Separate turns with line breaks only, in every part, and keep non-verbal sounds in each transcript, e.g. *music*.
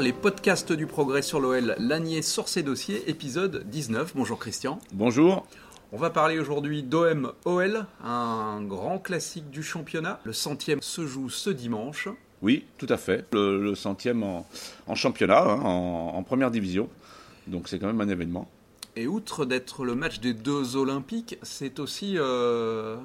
Les podcasts du progrès sur l'OL, Lanier sur ses dossiers, épisode 19. Bonjour Christian.
Bonjour.
On va parler aujourd'hui d'OM OL, un grand classique du championnat. Le centième se joue ce dimanche.
Oui, tout à fait. Le, centième en, championnat, hein, en, première division. Donc c'est quand même un événement.
Et outre d'être le match des deux Olympiques, c'est aussi euh,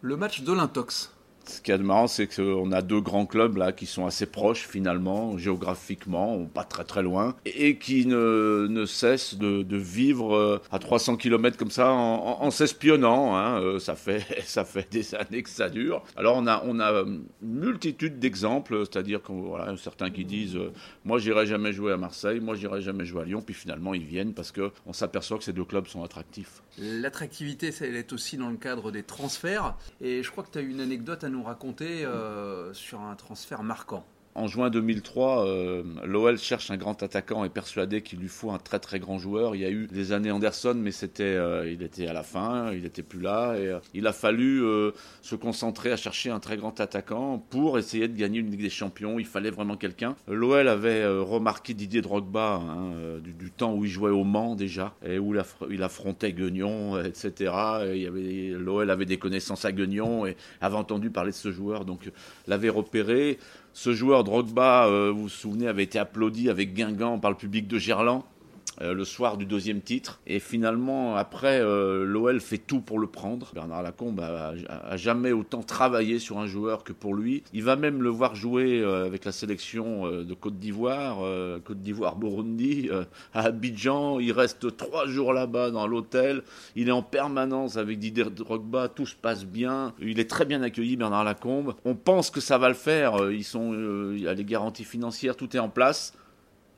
le match de l'Intox.
Ce qui est marrant, c'est qu'on a deux grands clubs là qui sont assez proches finalement, géographiquement, pas très très loin, et qui ne, cessent de, vivre euh, à 300 km comme ça en, s'espionnant. Hein. Euh, ça, fait, *laughs* ça fait des années que ça dure. Alors on a, on a une multitude d'exemples, c'est-à-dire que voilà, certains qui disent euh, Moi j'irai jamais jouer à Marseille, moi j'irai jamais jouer à Lyon, puis finalement ils viennent parce qu'on s'aperçoit que ces deux clubs sont attractifs.
L'attractivité, elle est aussi dans le cadre des transferts, et je crois que tu as une anecdote à nous raconter euh, sur un transfert marquant.
En juin 2003, euh, l'OL cherche un grand attaquant et persuadé qu'il lui faut un très très grand joueur. Il y a eu des années Anderson, mais c'était, euh, il était à la fin, il n'était plus là. Et, euh, il a fallu se concentrer à chercher un très grand attaquant pour essayer de gagner une Ligue des Champions. Il fallait vraiment quelqu'un. L'OL avait remarqué Didier Drogba hein, du, temps où il jouait au Mans déjà et où il, affrontait Guignon, etc. l'OL avait des connaissances à Guignon et avait entendu parler de ce joueur, donc l'avait repéré. Ce joueur Drogba, euh, vous vous souvenez, avait été applaudi avec Guingamp par le public de Gerland? Euh, le soir du deuxième titre. Et finalement, après, euh, l'OL fait tout pour le prendre. Bernard Lacombe a, jamais autant travaillé sur un joueur que pour lui. Il va même le voir jouer euh, avec la sélection de Côte d'Ivoire, Côte d'Ivoire-Burundi, à Abidjan. Il reste trois jours là-bas dans l'hôtel. Il est en permanence avec Didier Drogba. Tout se passe bien. Il est très bien accueilli, Bernard Lacombe. On pense que ça va le faire. Ils sont, il y a les garanties financières, tout est en place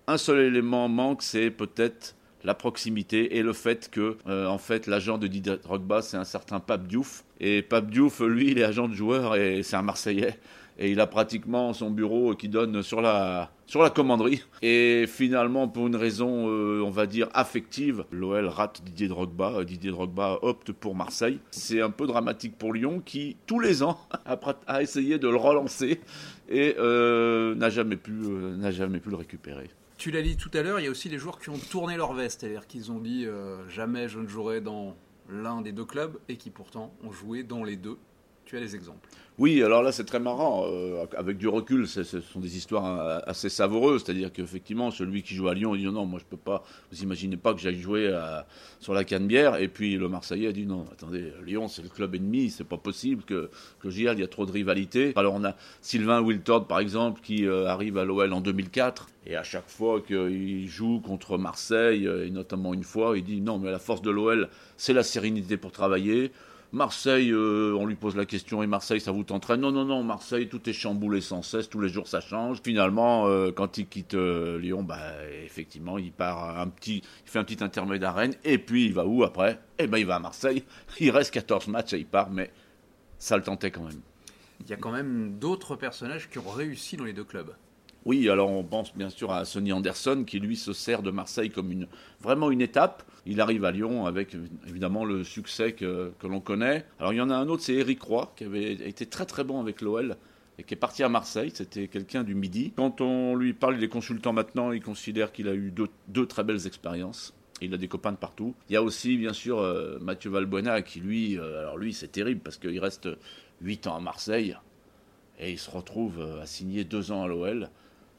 un seul élément manque, c'est peut-être la proximité et le fait que, euh, en fait, l'agent de Didier Drogba, c'est un certain Pape Diouf. Et Pape Diouf, lui, il est agent de joueur et c'est un Marseillais. Et il a pratiquement son bureau qui donne sur la, sur la commanderie. Et finalement, pour une raison, euh, on va dire, affective, l'OL rate Didier Drogba. Didier Drogba opte pour Marseille. C'est un peu dramatique pour Lyon qui, tous les ans, *laughs* a, essayé de le relancer et euh, n'a jamais, n'a jamais pu le récupérer.
Tu l'as dit tout à l'heure, il y a aussi les joueurs qui ont tourné leur veste, c'est-à-dire qu'ils ont dit euh, jamais je ne jouerai dans l'un des deux clubs et qui pourtant ont joué dans les deux. Tu as des exemples
oui, alors là c'est très marrant. Euh, avec du recul, ce sont des histoires euh, assez savoureuses. C'est-à-dire qu'effectivement, celui qui joue à Lyon, il dit non, moi je peux pas. Vous imaginez pas que j'aille jouer sur la Canebière. Et puis le Marseillais a dit non, attendez, Lyon c'est le club ennemi, c'est pas possible que, que j'y aille, il y a trop de rivalité. Alors on a Sylvain Wiltord par exemple qui euh, arrive à l'OL en 2004. Et à chaque fois qu'il joue contre Marseille, et notamment une fois, il dit non, mais la force de l'OL, c'est la sérénité pour travailler. Marseille, euh, on lui pose la question, et Marseille, ça vous tenterait? Non, non, non, Marseille, tout est chamboulé sans cesse, tous les jours ça change. Finalement, euh, quand il quitte euh, Lyon, bah, effectivement, il part un petit, il fait un petit intermède à Rennes, et puis il va où après? Eh ben, il va à Marseille. Il reste 14 matchs et il part, mais ça le tentait quand même.
Il y a quand même d'autres personnages qui ont réussi dans les deux clubs.
Oui, alors on pense bien sûr à Sonny Anderson qui lui se sert de Marseille comme vraiment une étape. Il arrive à Lyon avec évidemment le succès que, l'on connaît. Alors il y en a un autre, c'est Eric Roy qui avait été très très bon avec l'OL et qui est parti à Marseille. C'était quelqu'un du Midi. Quand on lui parle des consultants maintenant, il considère qu'il a eu deux, très belles expériences. Il a des copains de partout. Il y a aussi, bien sûr, euh, Mathieu Valbuena qui, lui, euh, alors lui, c'est terrible parce qu'il reste 8 ans à Marseille et il se retrouve euh, à signer 2 ans à l'OL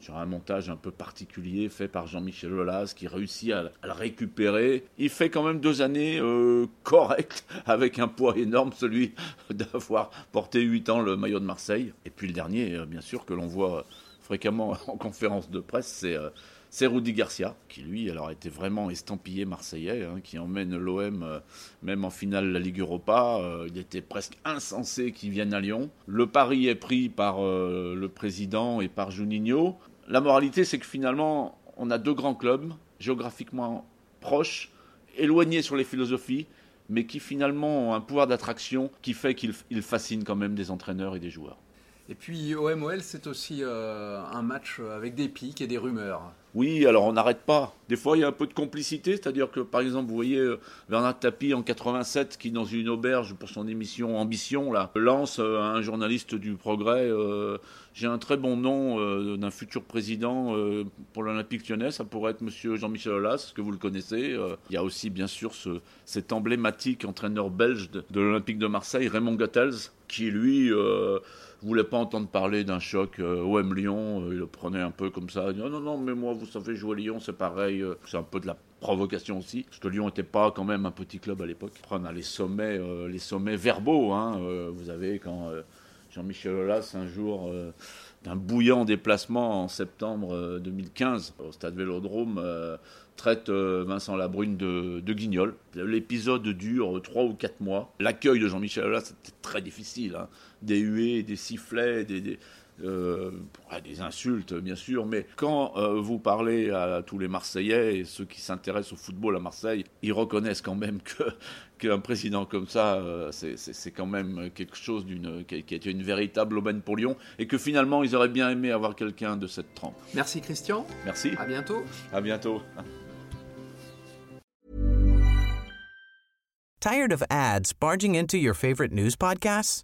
sur un montage un peu particulier fait par Jean-Michel Aulas qui réussit à, le récupérer. Il fait quand même deux années euh, correctes *laughs* avec un poids énorme, celui *laughs* d'avoir porté 8 ans le maillot de Marseille. Et puis le dernier, euh, bien sûr, que l'on voit fréquemment *laughs* en conférence de presse, c'est euh, Rudy Garcia, qui lui, alors était vraiment estampillé marseillais, hein, qui emmène l'OM euh, même en finale de la Ligue Europa. Euh, il était presque insensé qu'il vienne à Lyon. Le pari est pris par euh, le président et par Juninho. La moralité, c'est que finalement, on a deux grands clubs, géographiquement proches, éloignés sur les philosophies, mais qui finalement ont un pouvoir d'attraction qui fait qu'ils fascinent quand même des entraîneurs et des joueurs.
Et puis OMOL, c'est aussi euh, un match avec des pics et des rumeurs.
Oui, alors on n'arrête pas. Des fois, il y a un peu de complicité, c'est-à-dire que, par exemple, vous voyez euh, Bernard Tapie en 87, qui dans une auberge pour son émission Ambition, lance à euh, un journaliste du Progrès J'ai un très bon nom d'un futur président pour l'Olympique lyonnais, ça pourrait être Monsieur Jean-Michel Aulas, que vous le connaissez. il y a aussi, bien sûr, ce, cet emblématique entraîneur belge de, de l'Olympique de Marseille, Raymond Goethals, qui lui voulait pas entendre parler d'un choc euh, OM Lyon, euh, il le prenait un peu comme ça, il dit non non mais moi vous savez jouer Lyon c'est pareil, euh. c'est un peu de la provocation aussi, parce que Lyon n'était pas quand même un petit club à l'époque. On les sommets, les sommets verbaux, hein, vous avez quand Jean-Michel Aulas un jour d'un bouillant déplacement en septembre 2015 au stade Vélodrome traite Vincent Labrune de, de guignol. L'épisode dure 3 ou 4 mois. L'accueil de Jean-Michel Aulas c'était très difficile. Hein des huées, des sifflets, des, euh, des, insultes bien sûr, mais quand euh, vous parlez à, tous les Marseillais et ceux qui s'intéressent au football à Marseille, ils reconnaissent quand même que *laughs* qu'un président comme ça, euh, c'est quand même quelque chose d'une qui, qui, été une véritable aubaine pour Lyon et que finalement ils auraient bien aimé avoir quelqu'un de cette trempe.
Merci Christian.
Merci.
À bientôt.
À bientôt.
Tired of ads barging into your favorite news podcasts?